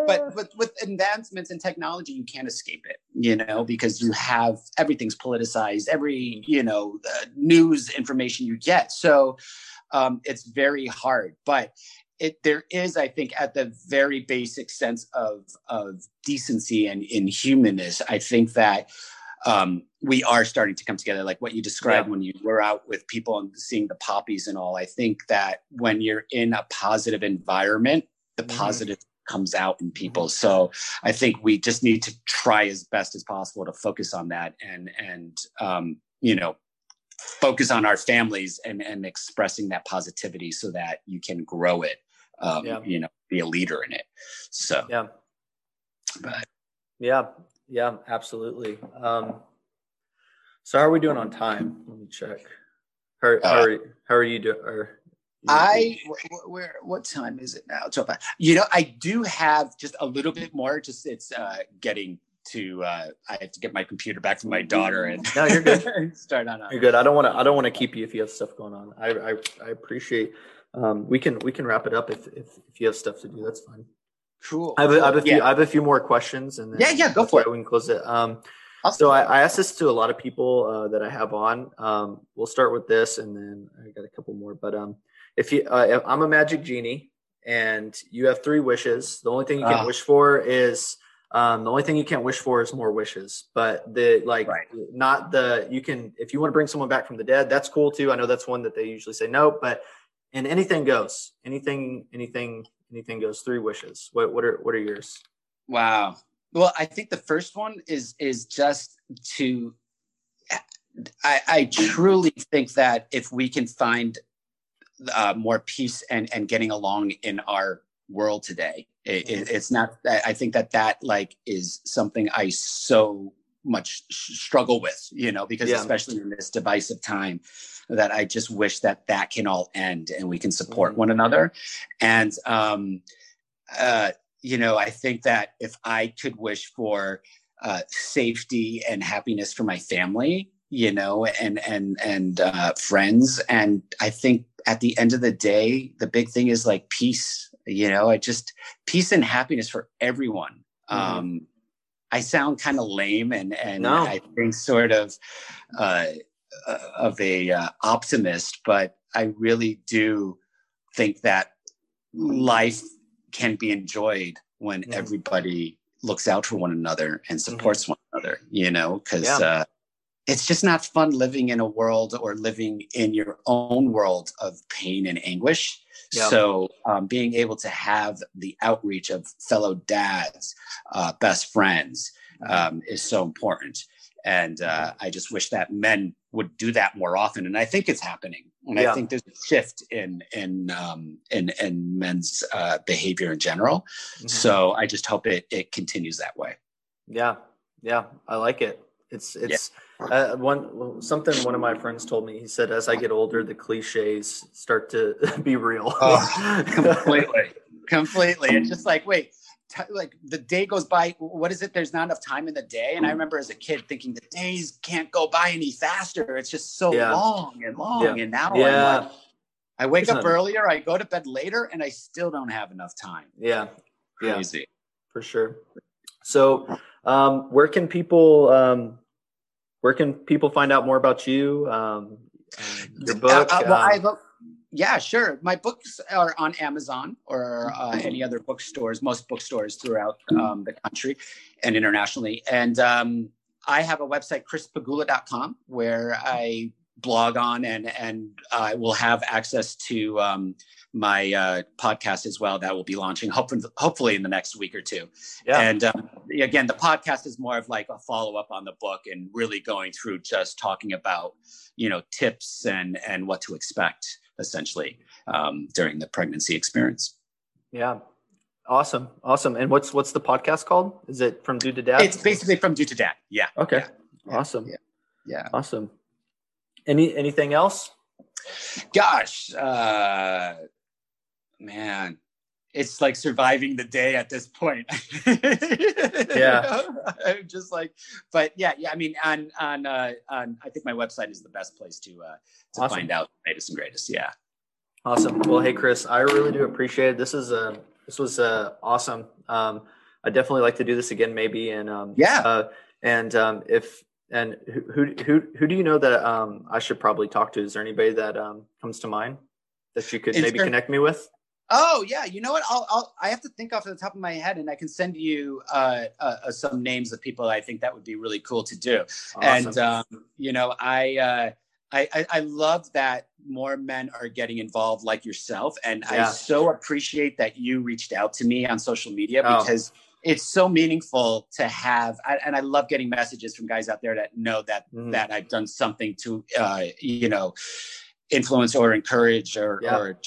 But with with advancements in technology you can't escape it you know because you have everything's politicized every you know news information you get. So um, it's very hard but it there is i think at the very basic sense of of decency and inhumanness i think that um, we are starting to come together like what you described yeah. when you were out with people and seeing the poppies and all i think that when you're in a positive environment the mm-hmm. positive comes out in people mm-hmm. so i think we just need to try as best as possible to focus on that and and um, you know focus on our families and and expressing that positivity so that you can grow it um, yeah. you know be a leader in it so yeah but yeah yeah, absolutely. Um, so how are we doing on time? Let me check. How, how, are, how are you doing? I where, where, what time is it now? So you know, I do have just a little bit more. Just it's uh, getting to. Uh, I have to get my computer back from my daughter and no, you're good. start on. You're good. I don't want to. I don't want to keep you if you have stuff going on. I I, I appreciate. Um, we can we can wrap it up if, if if you have stuff to do. That's fine. Cool. I have, a, I have a few. I have a few more questions, and yeah, yeah, go for it. We can close it. Um, So I, I asked this to a lot of people uh, that I have on. Um, we'll start with this, and then I got a couple more. But um, if you, uh, if I'm a magic genie, and you have three wishes. The only thing you can uh, wish for is um, the only thing you can't wish for is more wishes. But the like, right. not the you can if you want to bring someone back from the dead, that's cool too. I know that's one that they usually say no, but and anything goes. Anything, anything, anything goes. Three wishes. What what are what are yours? Wow. Well, I think the first one is is just to. I, I truly think that if we can find uh, more peace and and getting along in our world today, it, it, it's not. I think that that like is something I so much struggle with, you know, because yeah. especially in this divisive time, that I just wish that that can all end and we can support mm-hmm. one another. And um, uh, you know, I think that if I could wish for uh, safety and happiness for my family, you know, and and and uh, friends, and I think at the end of the day, the big thing is like peace. You know, I just peace and happiness for everyone. Mm-hmm. Um, I sound kind of lame, and and no. I think sort of uh, uh, of a uh, optimist, but I really do think that life can be enjoyed when mm-hmm. everybody looks out for one another and mm-hmm. supports mm-hmm. one another, you know, because yeah. uh, it's just not fun living in a world or living in your own world of pain and anguish. Yeah. So, um, being able to have the outreach of fellow dads, uh, best friends, um, is so important. And uh, I just wish that men would do that more often. And I think it's happening. And yeah. I think there's a shift in in um, in, in men's uh, behavior in general. Mm-hmm. So I just hope it it continues that way. Yeah, yeah, I like it. It's it's yeah. Uh, one something one of my friends told me. He said, as I get older, the cliches start to be real. oh, completely, completely. It's just like, wait, t- like the day goes by what is it there's not enough time in the day and i remember as a kid thinking the days can't go by any faster it's just so yeah. long and long yeah. and now yeah. Like, i wake up earlier i go to bed later and i still don't have enough time yeah crazy yeah, for sure so um, where can people um, where can people find out more about you um, your book uh, uh, well, I have a, yeah, sure. My books are on Amazon or uh, any other bookstores, most bookstores throughout um, the country and internationally. And um, I have a website, chrispegula.com, where I blog on and and I will have access to um, my uh, podcast as well that will be launching hopefully hopefully in the next week or two. Yeah. And um, again, the podcast is more of like a follow up on the book and really going through just talking about you know tips and and what to expect essentially um, during the pregnancy experience. Yeah. Awesome. Awesome. And what's what's the podcast called? Is it from Dude to Dad? It's basically from Dude to Dad. Yeah. Okay. Yeah. Awesome. Yeah. Yeah. Awesome. Any anything else? Gosh, uh man, it's like surviving the day at this point. yeah. I'm just like, but yeah, yeah. I mean, on on uh, on, I think my website is the best place to uh, to awesome. find out the latest and greatest. Yeah. Awesome. Well, hey Chris, I really do appreciate it. This is uh this was uh awesome. Um, I definitely like to do this again, maybe. And um, yeah. Uh, and um, if and who who who do you know that um I should probably talk to? Is there anybody that um comes to mind that you could is maybe there, connect me with? Oh yeah, you know what? I'll, I'll I have to think off the top of my head, and I can send you uh, uh, uh, some names of people I think that would be really cool to do. Awesome. And um, you know, I, uh, I, I I love that more men are getting involved, like yourself, and yeah. I so appreciate that you reached out to me on social media oh. because it's so meaningful to have. I, and I love getting messages from guys out there that know that mm. that I've done something to uh, you know influence or encourage or, yeah. or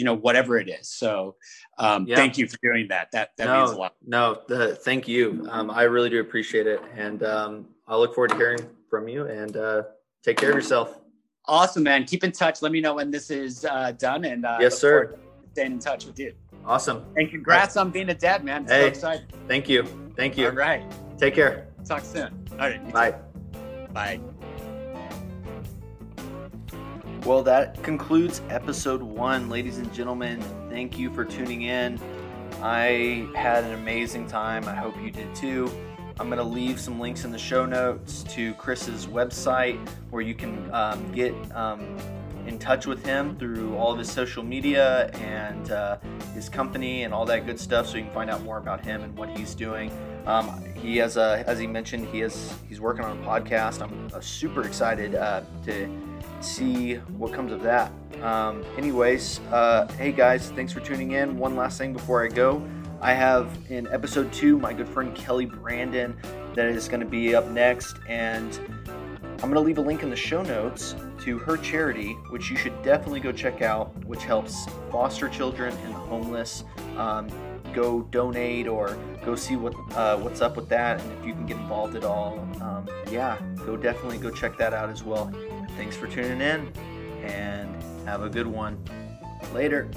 you know whatever it is. So um, yeah. thank you for doing that. That that no, means a lot. no the, thank you. Um, i really do appreciate it. And um, i look forward to hearing from you and uh, take care of yourself. Awesome man. Keep in touch. Let me know when this is uh, done and uh, yes sir. staying in touch with you. Awesome. And congrats right. on being a dad man. Hey, so excited. thank you. Thank you. All right. Take care. Talk soon. All right. Bye. Too. bye well, that concludes episode one, ladies and gentlemen. Thank you for tuning in. I had an amazing time. I hope you did too. I'm going to leave some links in the show notes to Chris's website where you can um, get um, in touch with him through all of his social media and uh, his company and all that good stuff so you can find out more about him and what he's doing. Um, he has a, as he mentioned, he has he's working on a podcast. I'm uh, super excited uh, to see what comes of that. Um, anyways, uh, hey guys, thanks for tuning in. One last thing before I go. I have in episode two my good friend Kelly Brandon that is going to be up next, and I'm going to leave a link in the show notes to her charity, which you should definitely go check out, which helps foster children and the homeless. Um, go donate or go see what uh, what's up with that, and if you can get involved at all, um, yeah, go definitely go check that out as well. Thanks for tuning in, and have a good one. Later.